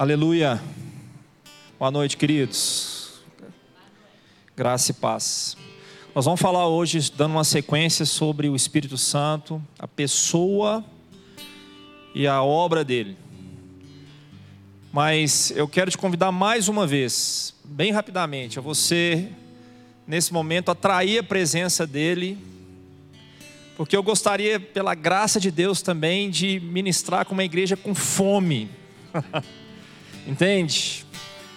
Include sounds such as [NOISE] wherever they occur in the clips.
Aleluia. Boa noite, queridos. Graça e paz. Nós vamos falar hoje, dando uma sequência sobre o Espírito Santo, a pessoa e a obra dele. Mas eu quero te convidar mais uma vez, bem rapidamente, a você, nesse momento, atrair a presença dele, porque eu gostaria, pela graça de Deus também, de ministrar com uma igreja com fome. [LAUGHS] Entende?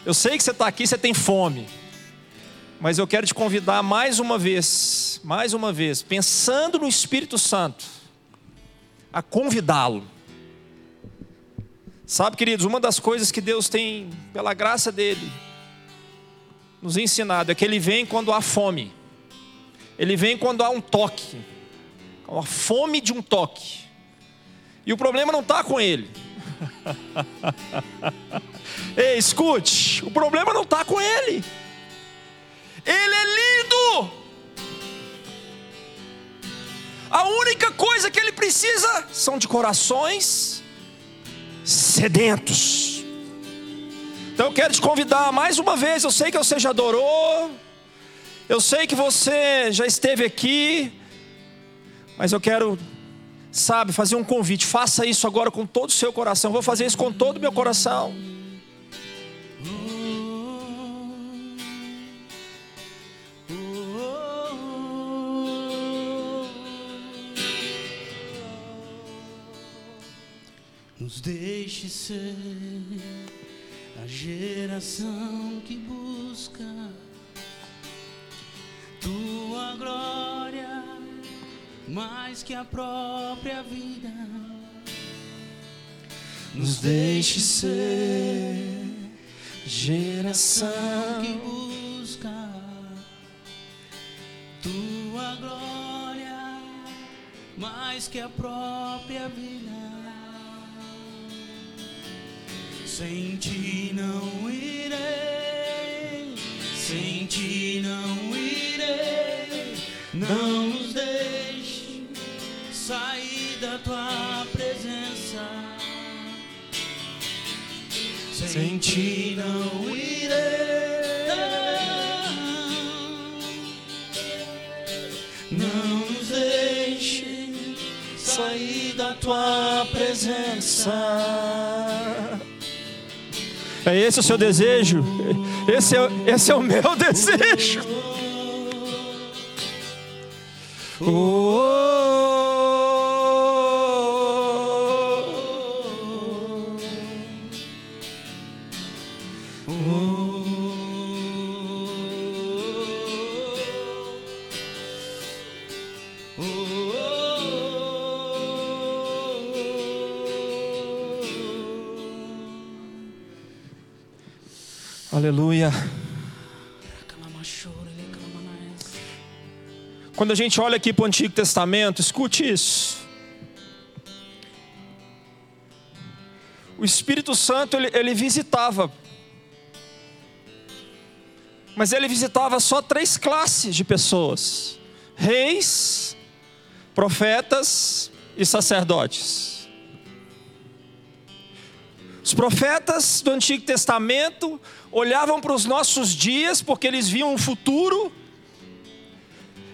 Eu sei que você está aqui, você tem fome. Mas eu quero te convidar mais uma vez, mais uma vez, pensando no Espírito Santo, a convidá-lo. Sabe, queridos, uma das coisas que Deus tem, pela graça dele, nos ensinado é que Ele vem quando há fome, Ele vem quando há um toque, a fome de um toque, e o problema não está com Ele, [LAUGHS] Ei, escute, o problema não está com ele. Ele é lindo. A única coisa que ele precisa são de corações sedentos. Então eu quero te convidar mais uma vez. Eu sei que você já adorou, eu sei que você já esteve aqui, mas eu quero sabe, fazer um convite. Faça isso agora com todo o seu coração. Vou fazer isso com todo o meu coração. Nos deixe ser a geração que busca tua glória mais que a própria vida. Nos deixe ser geração que busca tua glória mais que a própria vida. Sem ti não irei, sem ti não irei, não sair da tua presença. Sem ti não irei. Não nos deixe sair da tua presença. É esse o seu desejo? Esse é, esse é o meu [LAUGHS] desejo. Oh, Aleluia. Quando a gente olha aqui para o Antigo Testamento, escute isso. O Espírito Santo ele, ele visitava, mas ele visitava só três classes de pessoas: reis, profetas e sacerdotes. Os profetas do Antigo Testamento olhavam para os nossos dias porque eles viam um futuro.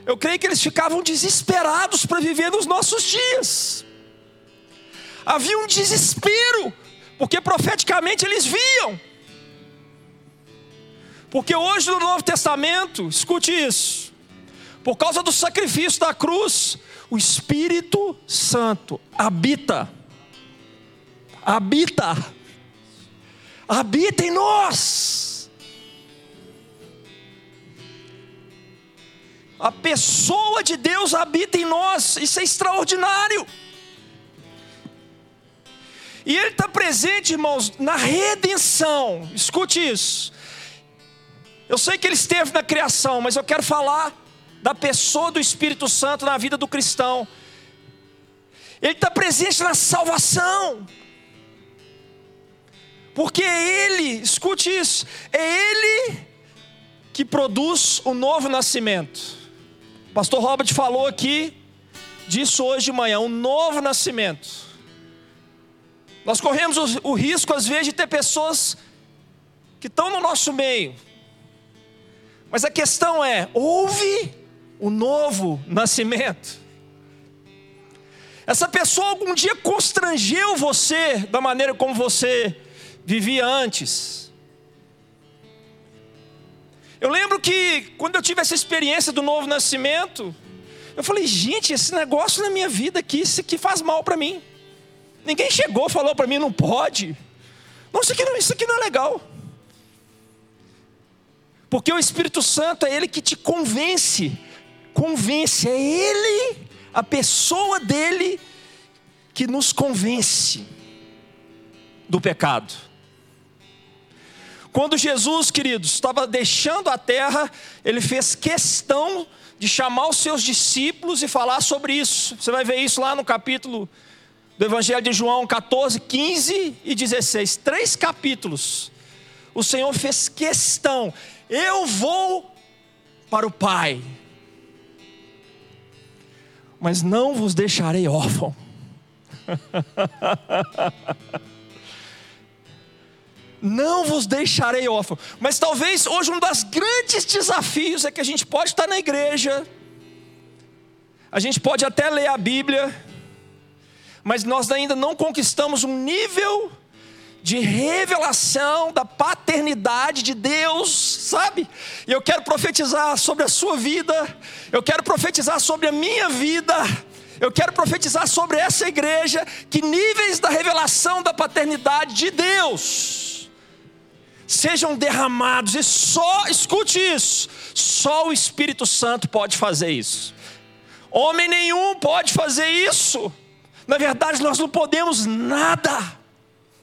Eu creio que eles ficavam desesperados para viver nos nossos dias. Havia um desespero, porque profeticamente eles viam. Porque hoje no Novo Testamento, escute isso, por causa do sacrifício da cruz, o Espírito Santo habita, habita habita em nós. A pessoa de Deus habita em nós, isso é extraordinário. E Ele está presente, irmãos, na redenção. Escute isso. Eu sei que Ele esteve na criação, mas eu quero falar da pessoa do Espírito Santo na vida do cristão. Ele está presente na salvação. Porque é Ele, escute isso, é Ele que produz o novo nascimento. O pastor Robert falou aqui disso hoje de manhã, um novo nascimento. Nós corremos o, o risco, às vezes, de ter pessoas que estão no nosso meio. Mas a questão é: houve o novo nascimento? Essa pessoa algum dia constrangeu você da maneira como você vivia antes? Eu lembro que quando eu tive essa experiência do novo nascimento, eu falei, gente, esse negócio na minha vida aqui, isso aqui faz mal para mim. Ninguém chegou falou para mim, não pode. Não, isso aqui não, isso aqui não é legal. Porque o Espírito Santo é Ele que te convence. Convence, é Ele, a pessoa dele, que nos convence do pecado. Quando Jesus, queridos, estava deixando a terra, ele fez questão de chamar os seus discípulos e falar sobre isso. Você vai ver isso lá no capítulo do Evangelho de João 14, 15 e 16. Três capítulos. O Senhor fez questão. Eu vou para o Pai, mas não vos deixarei órfão. [LAUGHS] não vos deixarei órfão. Mas talvez hoje um dos grandes desafios é que a gente pode estar na igreja, a gente pode até ler a Bíblia, mas nós ainda não conquistamos um nível de revelação da paternidade de Deus, sabe? E eu quero profetizar sobre a sua vida, eu quero profetizar sobre a minha vida, eu quero profetizar sobre essa igreja que níveis da revelação da paternidade de Deus sejam derramados, e só, escute isso, só o Espírito Santo pode fazer isso. Homem nenhum pode fazer isso. Na verdade, nós não podemos nada,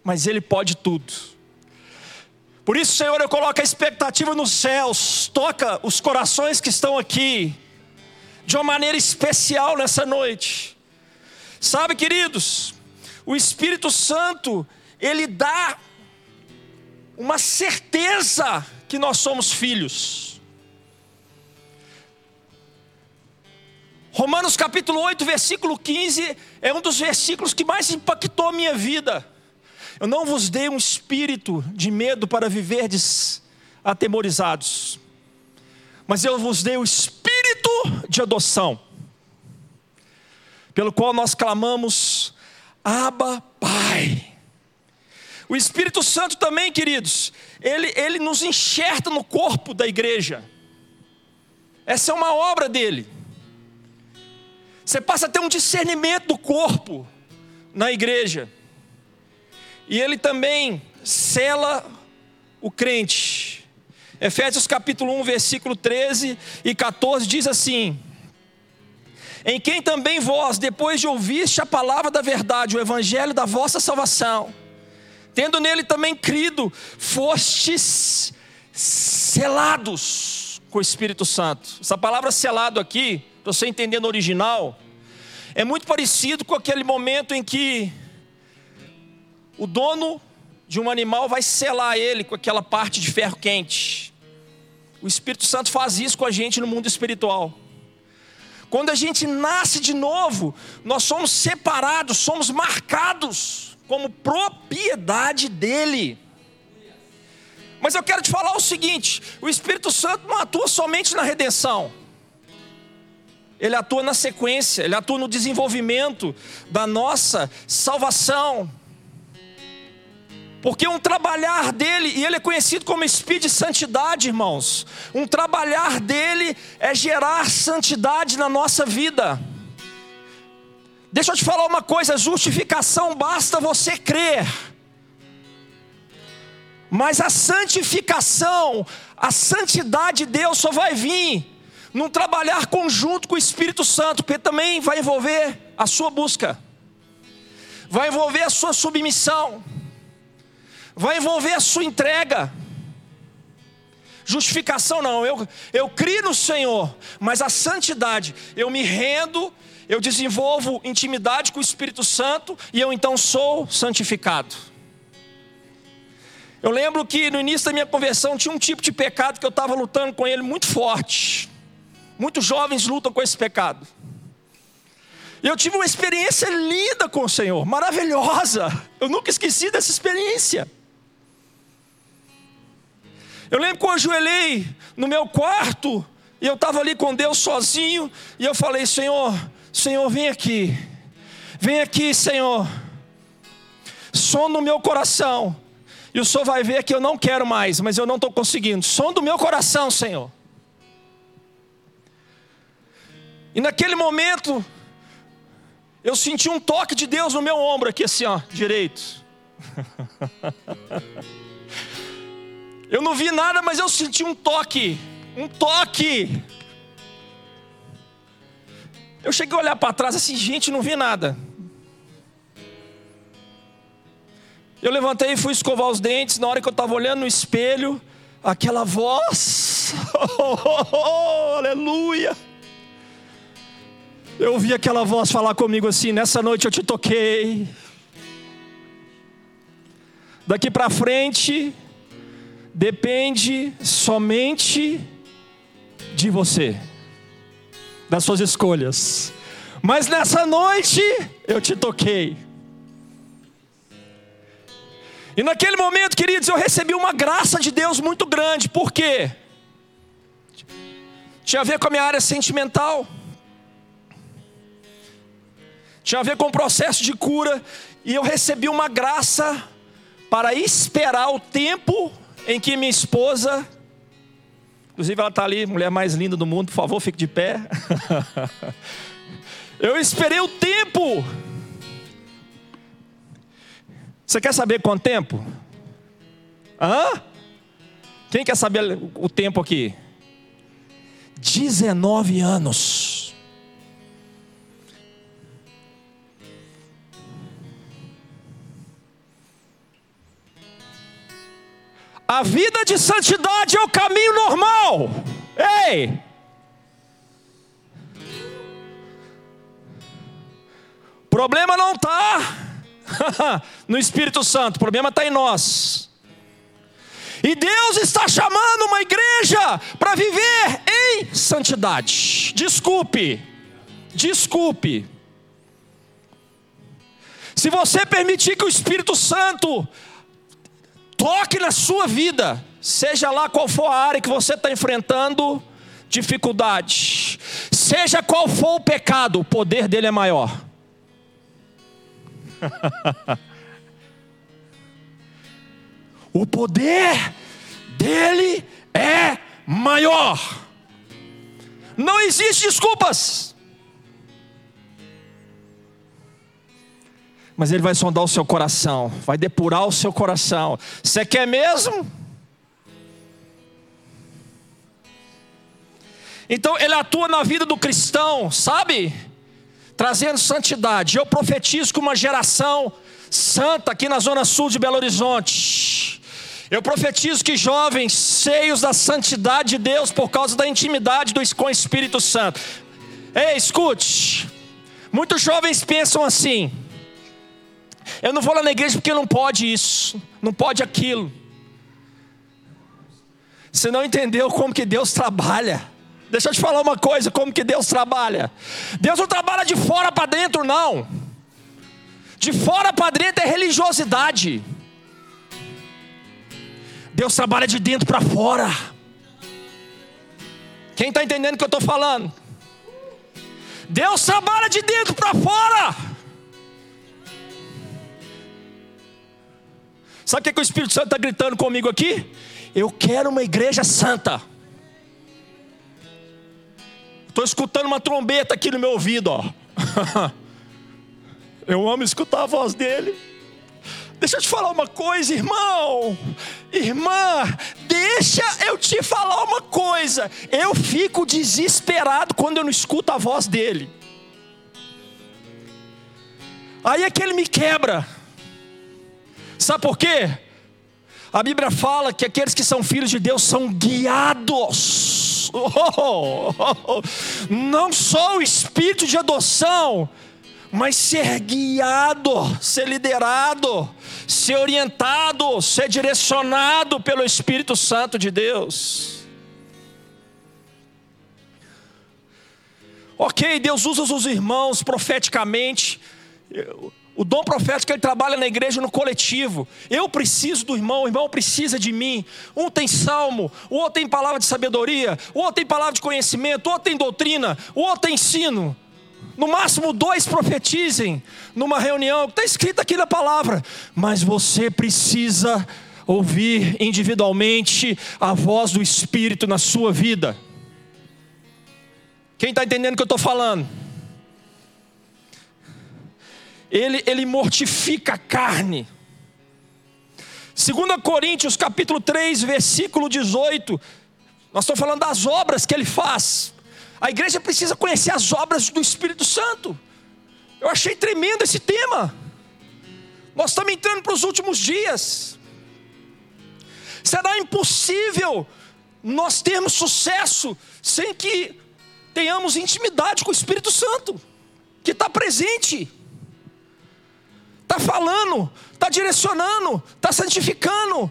mas Ele pode tudo. Por isso, Senhor, eu coloco a expectativa nos céus, toca os corações que estão aqui, de uma maneira especial nessa noite. Sabe, queridos, o Espírito Santo, ele dá uma certeza que nós somos filhos. Romanos capítulo 8, versículo 15, é um dos versículos que mais impactou a minha vida. Eu não vos dei um espírito de medo para viverdes atemorizados, mas eu vos dei o espírito de adoção, pelo qual nós clamamos, Abba, Pai. O Espírito Santo também, queridos, ele, ele nos enxerta no corpo da igreja. Essa é uma obra dele. Você passa a ter um discernimento do corpo na igreja. E ele também cela o crente. Efésios capítulo 1, versículo 13 e 14 diz assim: Em quem também vós, depois de ouviste a palavra da verdade, o evangelho da vossa salvação, tendo nele também crido, fostes selados com o Espírito Santo. Essa palavra selado aqui, para você entender no original, é muito parecido com aquele momento em que o dono de um animal vai selar ele com aquela parte de ferro quente. O Espírito Santo faz isso com a gente no mundo espiritual. Quando a gente nasce de novo, nós somos separados, somos marcados como propriedade dele. Mas eu quero te falar o seguinte: o Espírito Santo não atua somente na redenção, ele atua na sequência, ele atua no desenvolvimento da nossa salvação. Porque um trabalhar dele, e ele é conhecido como Espírito de Santidade, irmãos. Um trabalhar dele é gerar santidade na nossa vida. Deixa eu te falar uma coisa: justificação basta você crer. Mas a santificação, a santidade de Deus só vai vir num trabalhar conjunto com o Espírito Santo, porque também vai envolver a sua busca, vai envolver a sua submissão, vai envolver a sua entrega. Justificação não, eu, eu crio no Senhor, mas a santidade, eu me rendo eu desenvolvo intimidade com o Espírito Santo e eu então sou santificado. Eu lembro que no início da minha conversão tinha um tipo de pecado que eu estava lutando com ele muito forte. Muitos jovens lutam com esse pecado. E eu tive uma experiência linda com o Senhor, maravilhosa. Eu nunca esqueci dessa experiência. Eu lembro que eu ajoelhei no meu quarto e eu estava ali com Deus sozinho e eu falei: Senhor, Senhor, vem aqui, vem aqui, Senhor, som no meu coração. E o Senhor vai ver que eu não quero mais, mas eu não estou conseguindo. Som do meu coração, Senhor. E naquele momento, eu senti um toque de Deus no meu ombro aqui, assim, ó, direito. [LAUGHS] eu não vi nada, mas eu senti um toque, um toque. Eu cheguei a olhar para trás assim, gente, não vi nada. Eu levantei e fui escovar os dentes. Na hora que eu estava olhando no espelho, aquela voz, oh, oh, oh, aleluia. Eu ouvi aquela voz falar comigo assim: nessa noite eu te toquei. Daqui para frente, depende somente de você, das suas escolhas. Mas nessa noite eu te toquei. E naquele momento, queridos, eu recebi uma graça de Deus muito grande, por quê? Tinha a ver com a minha área sentimental tinha a ver com o processo de cura, e eu recebi uma graça para esperar o tempo em que minha esposa, inclusive ela está ali, mulher mais linda do mundo, por favor, fique de pé. [LAUGHS] eu esperei o tempo. Você quer saber quanto tempo? Hã? Quem quer saber o tempo aqui? 19 anos. A vida de santidade é o caminho normal. Ei! Problema não está [LAUGHS] no Espírito Santo, o problema está em nós. E Deus está chamando uma igreja para viver em santidade. Desculpe, desculpe. Se você permitir que o Espírito Santo toque na sua vida, seja lá qual for a área que você está enfrentando dificuldade, seja qual for o pecado, o poder dele é maior. [LAUGHS] o poder dele é maior. Não existe desculpas. Mas Ele vai sondar o seu coração, vai depurar o seu coração. Você quer mesmo? Então Ele atua na vida do cristão, sabe? Trazendo santidade. Eu profetizo com uma geração santa aqui na zona sul de Belo Horizonte. Eu profetizo que jovens cheios da santidade de Deus por causa da intimidade com o Espírito Santo. Ei, escute. Muitos jovens pensam assim: eu não vou lá na igreja porque não pode isso, não pode aquilo. Você não entendeu como que Deus trabalha. Deixa eu te falar uma coisa, como que Deus trabalha. Deus não trabalha de fora para dentro, não. De fora para dentro é religiosidade. Deus trabalha de dentro para fora. Quem está entendendo o que eu estou falando? Deus trabalha de dentro para fora. Sabe o que, é que o Espírito Santo está gritando comigo aqui? Eu quero uma igreja santa. Estou escutando uma trombeta aqui no meu ouvido, ó. [LAUGHS] Eu amo escutar a voz dele. Deixa eu te falar uma coisa, irmão. Irmã, deixa eu te falar uma coisa. Eu fico desesperado quando eu não escuto a voz dele. Aí é que ele me quebra. Sabe por quê? A Bíblia fala que aqueles que são filhos de Deus são guiados. [LAUGHS] Oh, oh, oh, não só o espírito de adoção, mas ser guiado, ser liderado, ser orientado, ser direcionado pelo Espírito Santo de Deus. Ok, Deus usa os irmãos profeticamente. O dom profético ele trabalha na igreja no coletivo. Eu preciso do irmão, o irmão precisa de mim. Um tem salmo, o outro tem palavra de sabedoria, o outro tem palavra de conhecimento, o outro tem doutrina, o outro tem ensino. No máximo dois profetizem numa reunião, está escrito aqui na palavra. Mas você precisa ouvir individualmente a voz do Espírito na sua vida. Quem está entendendo o que eu estou falando? Ele, ele mortifica a carne. 2 Coríntios capítulo 3, versículo 18. Nós estamos falando das obras que ele faz. A igreja precisa conhecer as obras do Espírito Santo. Eu achei tremendo esse tema. Nós estamos entrando para os últimos dias. Será impossível nós termos sucesso sem que tenhamos intimidade com o Espírito Santo, que está presente, está falando, está direcionando, está santificando.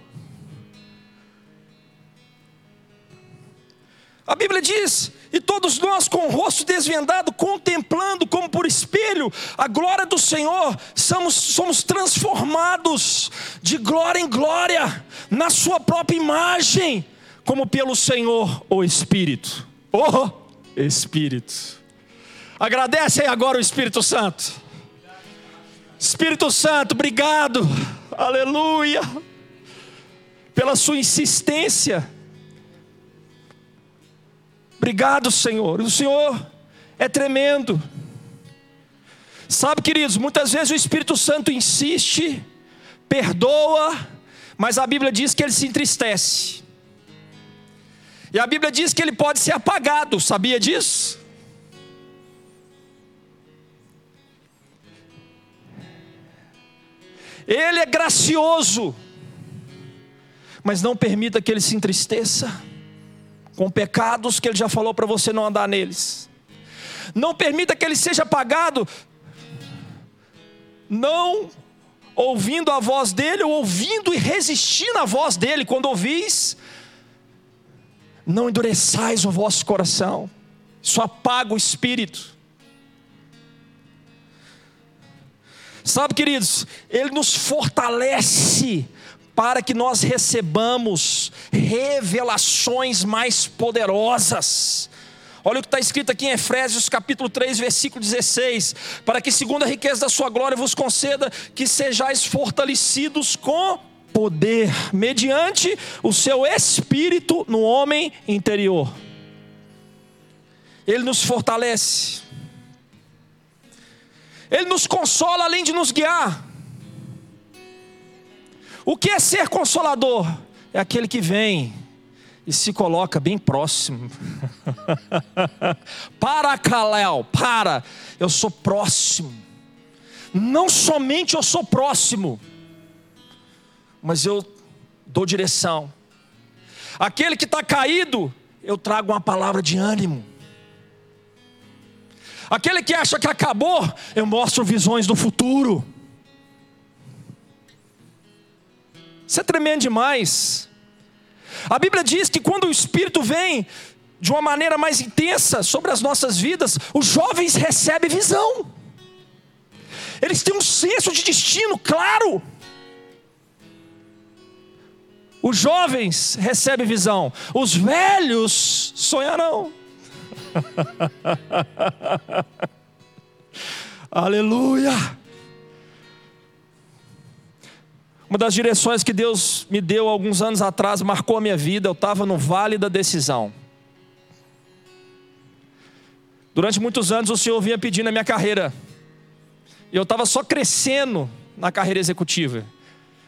A Bíblia diz: e todos nós com o rosto desvendado, contemplando como por espelho a glória do Senhor, somos, somos transformados de glória em glória, na Sua própria imagem, como pelo Senhor o Espírito. Oh! Espírito. Agradece aí agora o Espírito Santo. Espírito Santo, obrigado, aleluia, pela sua insistência. Obrigado, Senhor. O Senhor é tremendo. Sabe, queridos, muitas vezes o Espírito Santo insiste, perdoa, mas a Bíblia diz que ele se entristece. E a Bíblia diz que ele pode ser apagado, sabia disso? Ele é gracioso, mas não permita que ele se entristeça com pecados que ele já falou para você não andar neles. Não permita que ele seja apagado, não ouvindo a voz dele, ou ouvindo e resistindo à voz dele. Quando ouvis, não endureçais o vosso coração, isso apaga o espírito. Sabe, queridos, Ele nos fortalece para que nós recebamos revelações mais poderosas. Olha o que está escrito aqui em Efésios capítulo 3, versículo 16: para que, segundo a riqueza da sua glória, vos conceda que sejais fortalecidos com poder, mediante o seu espírito no homem interior. Ele nos fortalece, Ele nos consola além de nos guiar. O que é ser consolador? É aquele que vem e se coloca bem próximo. [LAUGHS] para, Kalel, para, eu sou próximo. Não somente eu sou próximo, mas eu dou direção. Aquele que está caído, eu trago uma palavra de ânimo. Aquele que acha que acabou, eu mostro visões do futuro. Isso é tremendo demais. A Bíblia diz que quando o Espírito vem de uma maneira mais intensa sobre as nossas vidas, os jovens recebem visão. Eles têm um senso de destino claro. Os jovens recebem visão, os velhos sonharão. [LAUGHS] Aleluia. Uma das direções que Deus me deu alguns anos atrás marcou a minha vida. Eu estava no vale da decisão. Durante muitos anos o Senhor vinha pedindo a minha carreira. E eu estava só crescendo na carreira executiva.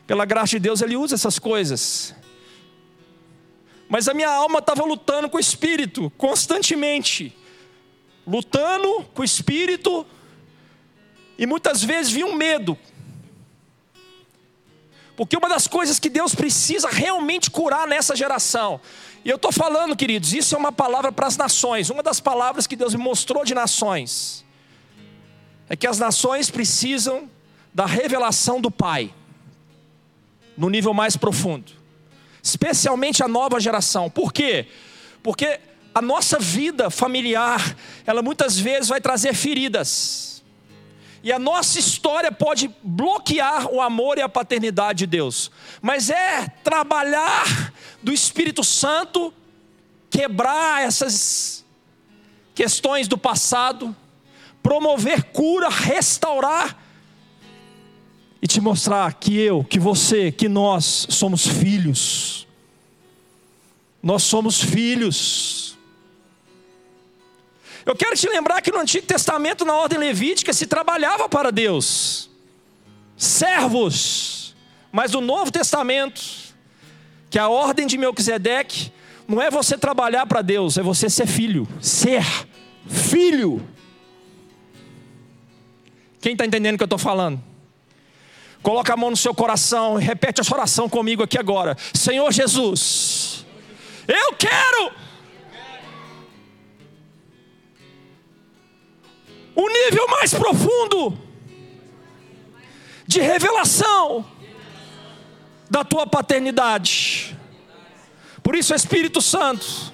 Pela graça de Deus, Ele usa essas coisas. Mas a minha alma estava lutando com o espírito, constantemente. Lutando com o espírito. E muitas vezes vinha um medo. Porque uma das coisas que Deus precisa realmente curar nessa geração. E eu estou falando, queridos, isso é uma palavra para as nações. Uma das palavras que Deus me mostrou de nações. É que as nações precisam da revelação do Pai no nível mais profundo, especialmente a nova geração. Por quê? Porque a nossa vida familiar, ela muitas vezes vai trazer feridas. E a nossa história pode bloquear o amor e a paternidade de Deus. Mas é trabalhar do Espírito Santo quebrar essas questões do passado, promover cura, restaurar e te mostrar que eu, que você, que nós somos filhos. Nós somos filhos. Eu quero te lembrar que no Antigo Testamento, na ordem levítica, se trabalhava para Deus, servos, mas no Novo Testamento, que é a ordem de Melquisedeque, não é você trabalhar para Deus, é você ser filho. Ser filho. Quem está entendendo o que eu estou falando? Coloca a mão no seu coração e repete essa oração comigo aqui agora. Senhor Jesus, eu quero o nível mais profundo de revelação da tua paternidade. Por isso, Espírito Santo,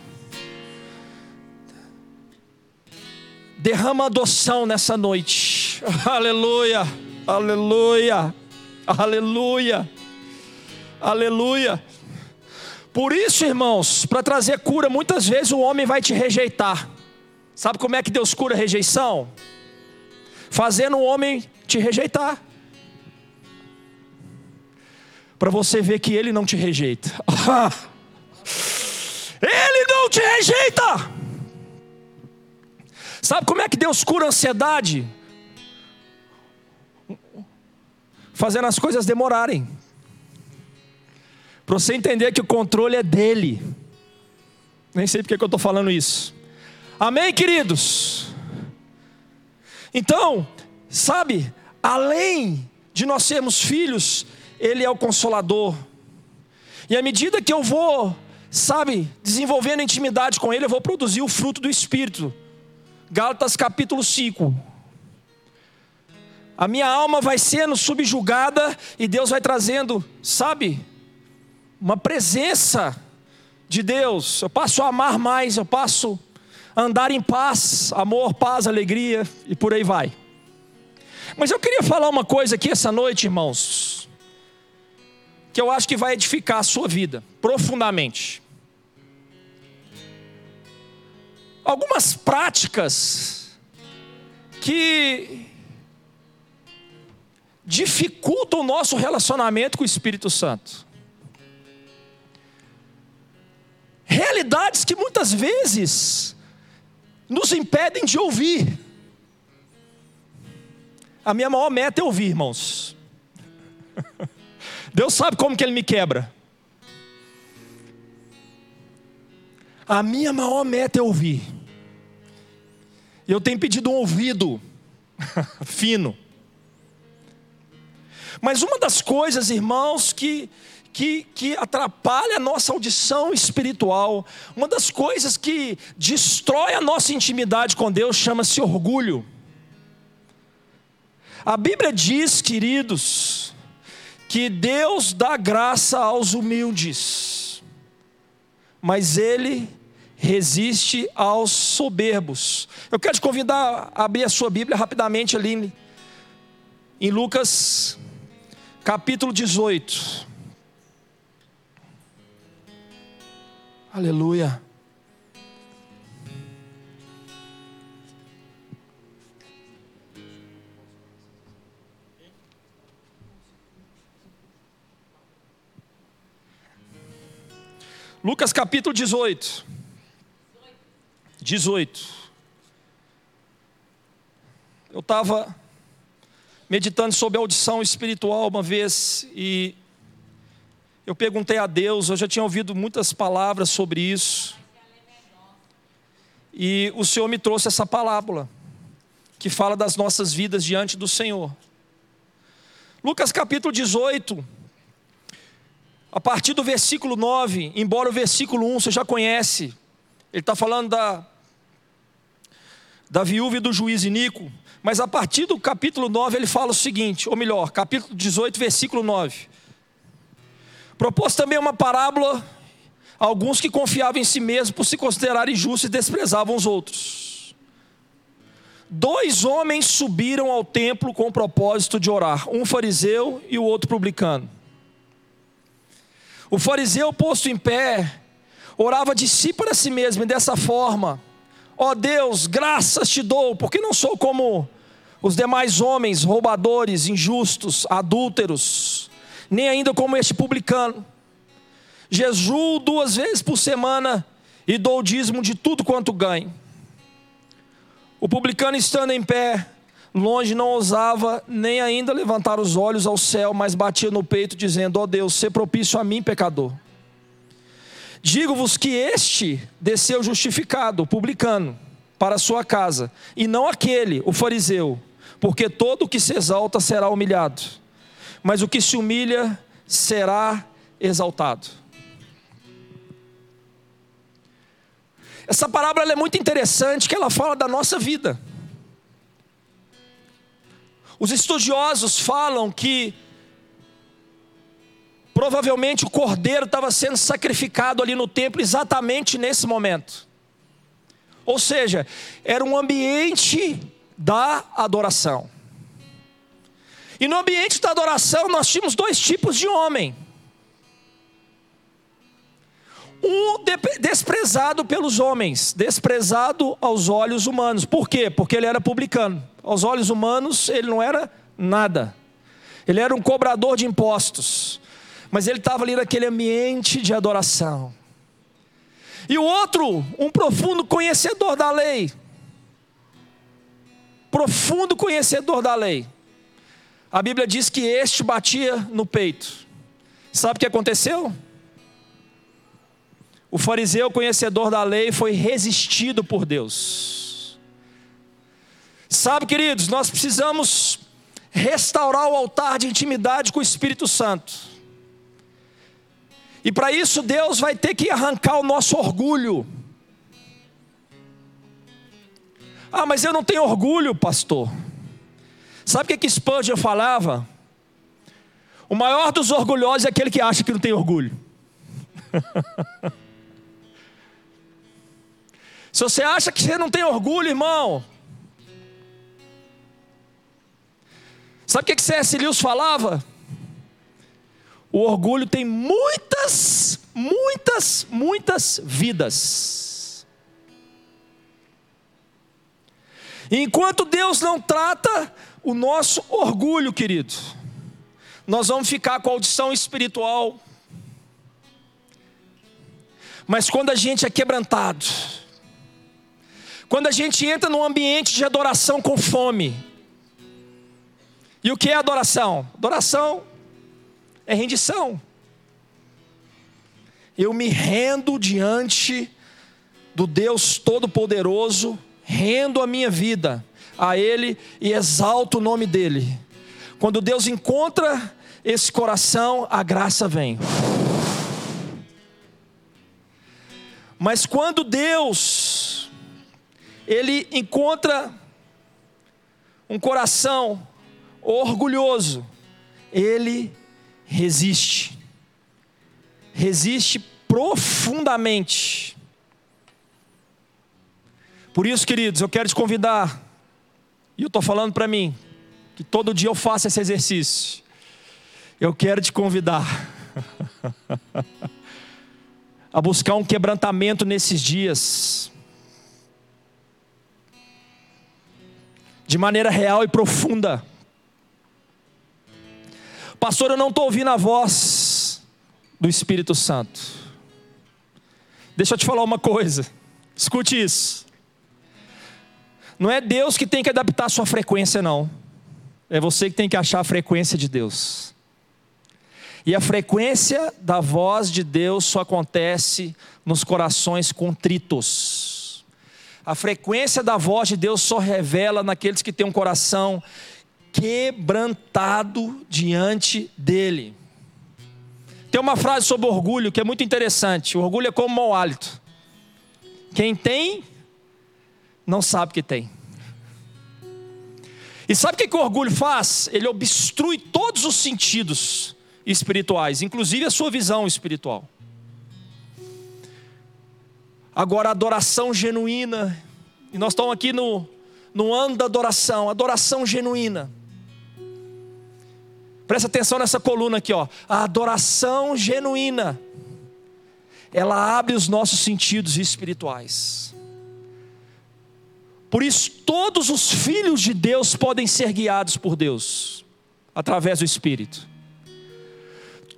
derrama adoção nessa noite. [LAUGHS] Aleluia, aleluia, aleluia, aleluia. Por isso, irmãos, para trazer cura, muitas vezes o homem vai te rejeitar. Sabe como é que Deus cura a rejeição? Fazendo o homem te rejeitar. Para você ver que ele não te rejeita. [LAUGHS] Ele não te rejeita. Sabe como é que Deus cura a ansiedade? Fazendo as coisas demorarem. Para você entender que o controle é dele. Nem sei porque que eu estou falando isso. Amém, queridos? Então, sabe, além de nós sermos filhos, Ele é o consolador. E à medida que eu vou sabe, desenvolvendo intimidade com Ele, eu vou produzir o fruto do Espírito. Gálatas capítulo 5. A minha alma vai sendo subjugada e Deus vai trazendo, sabe, uma presença de Deus. Eu passo a amar mais, eu passo a andar em paz, amor, paz, alegria e por aí vai. Mas eu queria falar uma coisa aqui essa noite, irmãos, que eu acho que vai edificar a sua vida profundamente. algumas práticas que dificultam o nosso relacionamento com o Espírito Santo. Realidades que muitas vezes nos impedem de ouvir. A minha maior meta é ouvir, irmãos. [LAUGHS] Deus sabe como que Ele me quebra. A minha maior meta é ouvir. Eu tenho pedido um ouvido [LAUGHS] fino. Mas uma das coisas, irmãos, que, que, que atrapalha a nossa audição espiritual, uma das coisas que destrói a nossa intimidade com Deus, chama-se orgulho. A Bíblia diz, queridos, que Deus dá graça aos humildes mas ele resiste aos soberbos. Eu quero te convidar a abrir a sua Bíblia rapidamente ali em Lucas capítulo 18. Aleluia. Lucas capítulo 18. 18. Eu estava meditando sobre audição espiritual uma vez e eu perguntei a Deus, eu já tinha ouvido muitas palavras sobre isso. E o Senhor me trouxe essa parábola que fala das nossas vidas diante do Senhor. Lucas capítulo 18, a partir do versículo 9, embora o versículo 1 você já conhece, ele está falando da, da viúva e do juiz Inico, mas a partir do capítulo 9 ele fala o seguinte, ou melhor, capítulo 18, versículo 9. Propôs também uma parábola alguns que confiavam em si mesmos por se considerarem justos e desprezavam os outros. Dois homens subiram ao templo com o propósito de orar, um fariseu e o outro publicano. O fariseu, posto em pé, orava de si para si mesmo, e dessa forma: Ó oh Deus, graças te dou, porque não sou como os demais homens, roubadores, injustos, adúlteros, nem ainda como este publicano. Jejuo duas vezes por semana e dou o dízimo de tudo quanto ganho. O publicano estando em pé, longe não ousava nem ainda levantar os olhos ao céu, mas batia no peito, dizendo: Ó oh Deus, se propício a mim, pecador. Digo-vos que este desceu justificado, publicano, para sua casa, e não aquele, o fariseu, porque todo o que se exalta será humilhado, mas o que se humilha será exaltado. Essa parábola é muito interessante, que ela fala da nossa vida. Os estudiosos falam que provavelmente o cordeiro estava sendo sacrificado ali no templo exatamente nesse momento. Ou seja, era um ambiente da adoração. E no ambiente da adoração nós tínhamos dois tipos de homem. Um desprezado pelos homens, desprezado aos olhos humanos. Por quê? Porque ele era publicano. Aos olhos humanos, ele não era nada. Ele era um cobrador de impostos. Mas ele estava ali naquele ambiente de adoração. E o outro, um profundo conhecedor da lei. Profundo conhecedor da lei. A Bíblia diz que este batia no peito. Sabe o que aconteceu? O fariseu conhecedor da lei foi resistido por Deus. Sabe, queridos, nós precisamos restaurar o altar de intimidade com o Espírito Santo. E para isso Deus vai ter que arrancar o nosso orgulho. Ah, mas eu não tenho orgulho, pastor. Sabe o que, que Spurgeon falava? O maior dos orgulhosos é aquele que acha que não tem orgulho. [LAUGHS] Se você acha que você não tem orgulho, irmão. Sabe o que, que C.S. Lewis falava? O orgulho tem muitas, muitas, muitas vidas. Enquanto Deus não trata o nosso orgulho, querido, nós vamos ficar com a audição espiritual. Mas quando a gente é quebrantado, quando a gente entra num ambiente de adoração com fome. E o que é adoração? Adoração é rendição. Eu me rendo diante do Deus Todo-Poderoso, rendo a minha vida a Ele e exalto o nome dEle. Quando Deus encontra esse coração, a graça vem. Mas quando Deus ele encontra um coração orgulhoso, ele resiste, resiste profundamente. Por isso, queridos, eu quero te convidar, e eu estou falando para mim, que todo dia eu faço esse exercício. Eu quero te convidar [LAUGHS] a buscar um quebrantamento nesses dias de maneira real e profunda. Pastor, eu não estou ouvindo a voz do Espírito Santo. Deixa eu te falar uma coisa, escute isso. Não é Deus que tem que adaptar a sua frequência, não. É você que tem que achar a frequência de Deus. E a frequência da voz de Deus só acontece nos corações contritos a frequência da voz de Deus só revela naqueles que têm um coração quebrantado diante dele. Tem uma frase sobre orgulho que é muito interessante. O orgulho é como mau hálito. Quem tem, não sabe que tem. E sabe o que, que o orgulho faz? Ele obstrui todos os sentidos espirituais, inclusive a sua visão espiritual. Agora, adoração genuína. E nós estamos aqui no, no ano da adoração, adoração genuína. Presta atenção nessa coluna aqui, ó. A adoração genuína. Ela abre os nossos sentidos espirituais. Por isso, todos os filhos de Deus podem ser guiados por Deus, através do Espírito.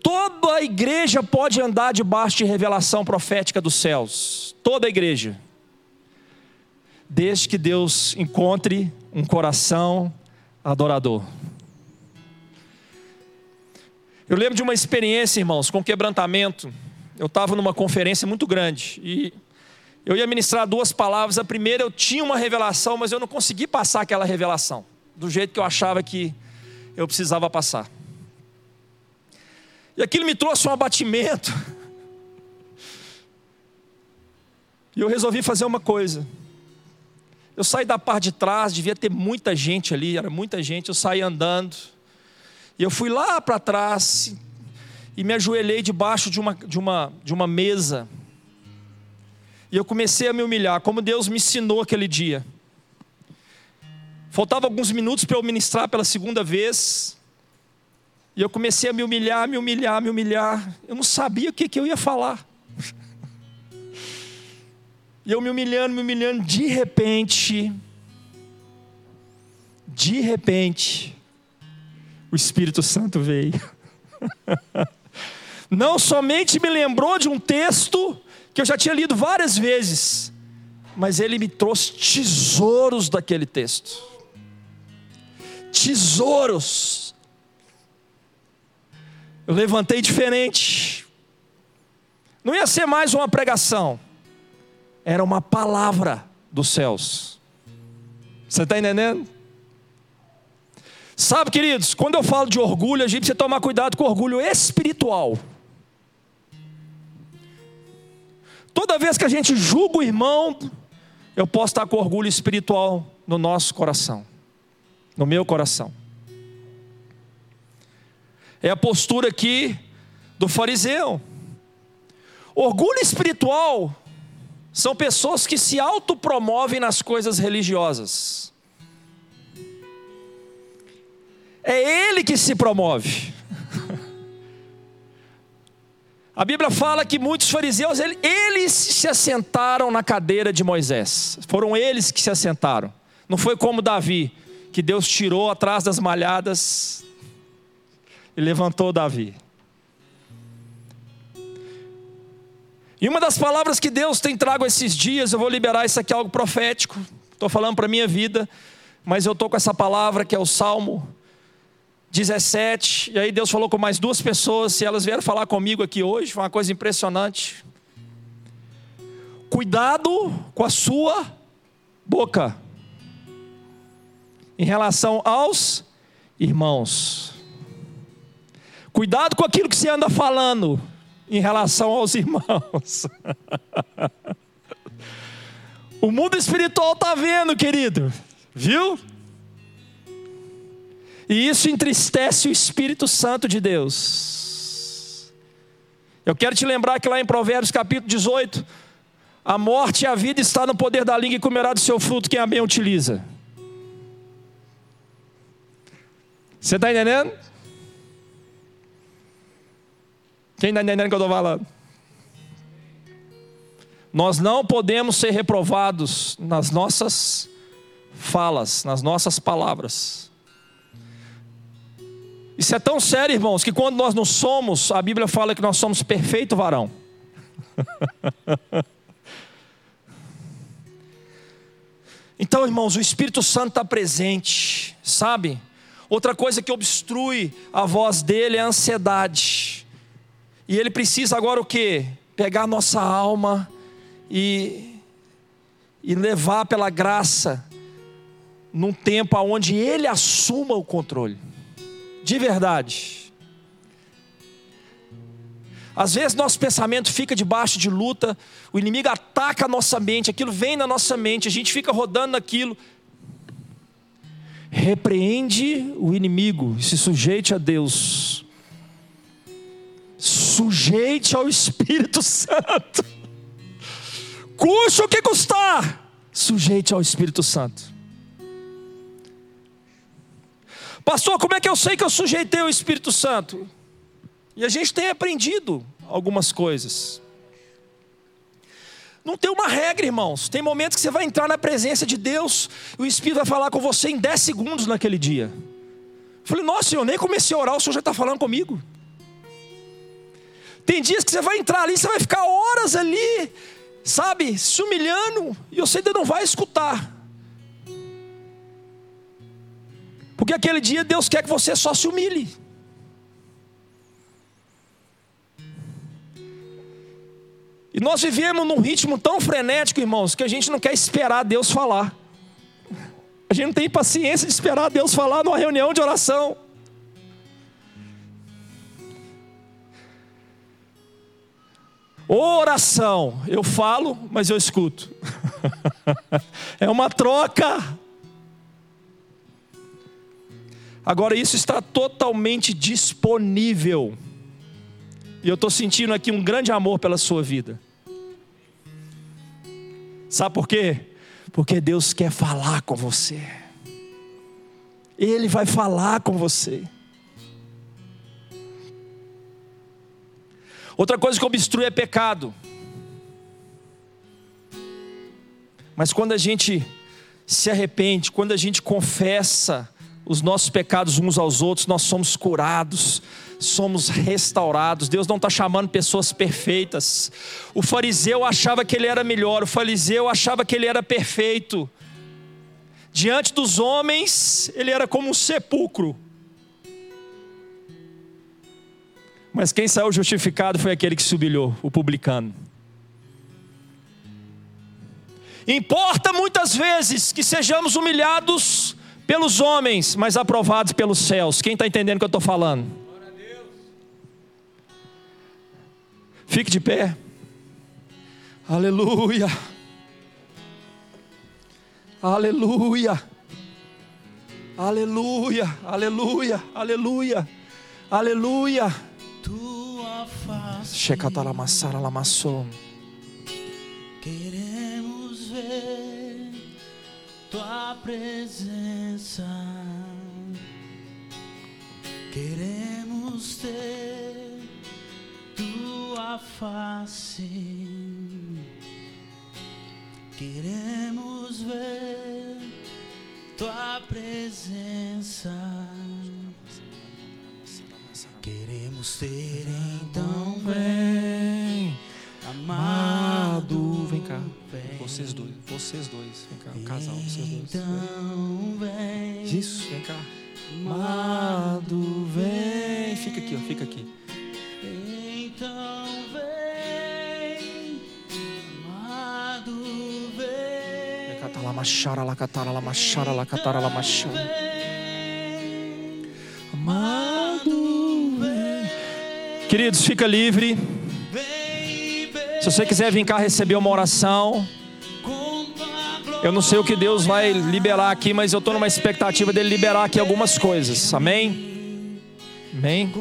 Toda a igreja pode andar debaixo de revelação profética dos céus. Toda a igreja. Desde que Deus encontre um coração adorador. Eu lembro de uma experiência, irmãos, com quebrantamento. Eu estava numa conferência muito grande e eu ia ministrar duas palavras. A primeira, eu tinha uma revelação, mas eu não consegui passar aquela revelação do jeito que eu achava que eu precisava passar. E aquilo me trouxe um abatimento. E eu resolvi fazer uma coisa. Eu saí da parte de trás, devia ter muita gente ali, era muita gente. Eu saí andando. E eu fui lá para trás e me ajoelhei debaixo de uma, de, uma, de uma mesa. E eu comecei a me humilhar, como Deus me ensinou aquele dia. Faltava alguns minutos para eu ministrar pela segunda vez. E eu comecei a me humilhar, me humilhar, me humilhar. Eu não sabia o que, que eu ia falar. E eu me humilhando, me humilhando, de repente, de repente, o Espírito Santo veio. [LAUGHS] Não somente me lembrou de um texto que eu já tinha lido várias vezes, mas ele me trouxe tesouros daquele texto. Tesouros. Eu levantei diferente. Não ia ser mais uma pregação, era uma palavra dos céus. Você está entendendo? Sabe, queridos, quando eu falo de orgulho, a gente precisa tomar cuidado com o orgulho espiritual. Toda vez que a gente julga o irmão, eu posso estar com orgulho espiritual no nosso coração, no meu coração. É a postura aqui do fariseu. Orgulho espiritual são pessoas que se autopromovem nas coisas religiosas. É ele que se promove. A Bíblia fala que muitos fariseus, eles se assentaram na cadeira de Moisés. Foram eles que se assentaram. Não foi como Davi, que Deus tirou atrás das malhadas e levantou Davi. E uma das palavras que Deus tem trago esses dias, eu vou liberar isso aqui algo profético. Estou falando para minha vida, mas eu estou com essa palavra que é o Salmo 17, e aí Deus falou com mais duas pessoas, se elas vieram falar comigo aqui hoje, foi uma coisa impressionante. Cuidado com a sua boca, em relação aos irmãos. Cuidado com aquilo que você anda falando, em relação aos irmãos. [LAUGHS] o mundo espiritual está vendo, querido, viu? E isso entristece o Espírito Santo de Deus. Eu quero te lembrar que lá em Provérbios capítulo 18, a morte e a vida está no poder da língua e comerá do seu fruto quem a bem utiliza. Você está entendendo? Quem está entendendo o que eu estou falando? Nós não podemos ser reprovados nas nossas falas, nas nossas palavras. Isso é tão sério, irmãos, que quando nós não somos, a Bíblia fala que nós somos perfeito varão. [LAUGHS] então, irmãos, o Espírito Santo está presente, sabe? Outra coisa que obstrui a voz dele é a ansiedade. E ele precisa agora o que? Pegar nossa alma e, e levar pela graça num tempo onde ele assuma o controle de verdade. Às vezes nosso pensamento fica debaixo de luta, o inimigo ataca a nossa mente, aquilo vem na nossa mente, a gente fica rodando naquilo. Repreende o inimigo, se sujeite a Deus. Sujeite ao Espírito [LAUGHS] Santo. Custe o que custar, sujeite ao Espírito Santo. Pastor, como é que eu sei que eu sujeitei o Espírito Santo? E a gente tem aprendido algumas coisas. Não tem uma regra, irmãos. Tem momentos que você vai entrar na presença de Deus, e o Espírito vai falar com você em 10 segundos naquele dia. Eu falei, nossa, eu nem comecei a orar, o Senhor já está falando comigo. Tem dias que você vai entrar ali, você vai ficar horas ali, sabe, se humilhando, e você ainda não vai escutar. Porque aquele dia Deus quer que você só se humilhe. E nós vivemos num ritmo tão frenético, irmãos, que a gente não quer esperar Deus falar. A gente não tem paciência de esperar Deus falar numa reunião de oração. Oração, eu falo, mas eu escuto. [LAUGHS] é uma troca. Agora, isso está totalmente disponível. E eu estou sentindo aqui um grande amor pela sua vida. Sabe por quê? Porque Deus quer falar com você. Ele vai falar com você. Outra coisa que obstrui é pecado. Mas quando a gente se arrepende, quando a gente confessa os nossos pecados uns aos outros, nós somos curados, somos restaurados. Deus não está chamando pessoas perfeitas. O fariseu achava que ele era melhor, o fariseu achava que ele era perfeito. Diante dos homens, ele era como um sepulcro. Mas quem saiu justificado foi aquele que se humilhou, o publicano. Importa muitas vezes que sejamos humilhados pelos homens, mas aprovados pelos céus. Quem está entendendo o que eu estou falando? Fique de pé. Aleluia. Aleluia. Aleluia. Aleluia. Aleluia. Aleluia. Tua face. Shekatalamasara lamassou. Queremos ver tua presença. Queremos ter tua face. Queremos ver tua presença. Queremos ter então Vocês dois, vocês dois, vem cá, o casal, vocês dois. Então vem. Isso, vem cá. Amado, vem. Fica aqui, ó, fica aqui. Então vem, amado vem. Vem cá, tá lá, machara, lá, catara, lá, machara, lá, catara, lá, machara. Vem, Amado, vem. Queridos, fica livre. Se você quiser vir cá receber uma oração. Eu não sei o que Deus vai liberar aqui, mas eu estou numa expectativa dele liberar aqui algumas coisas. Amém? Amém?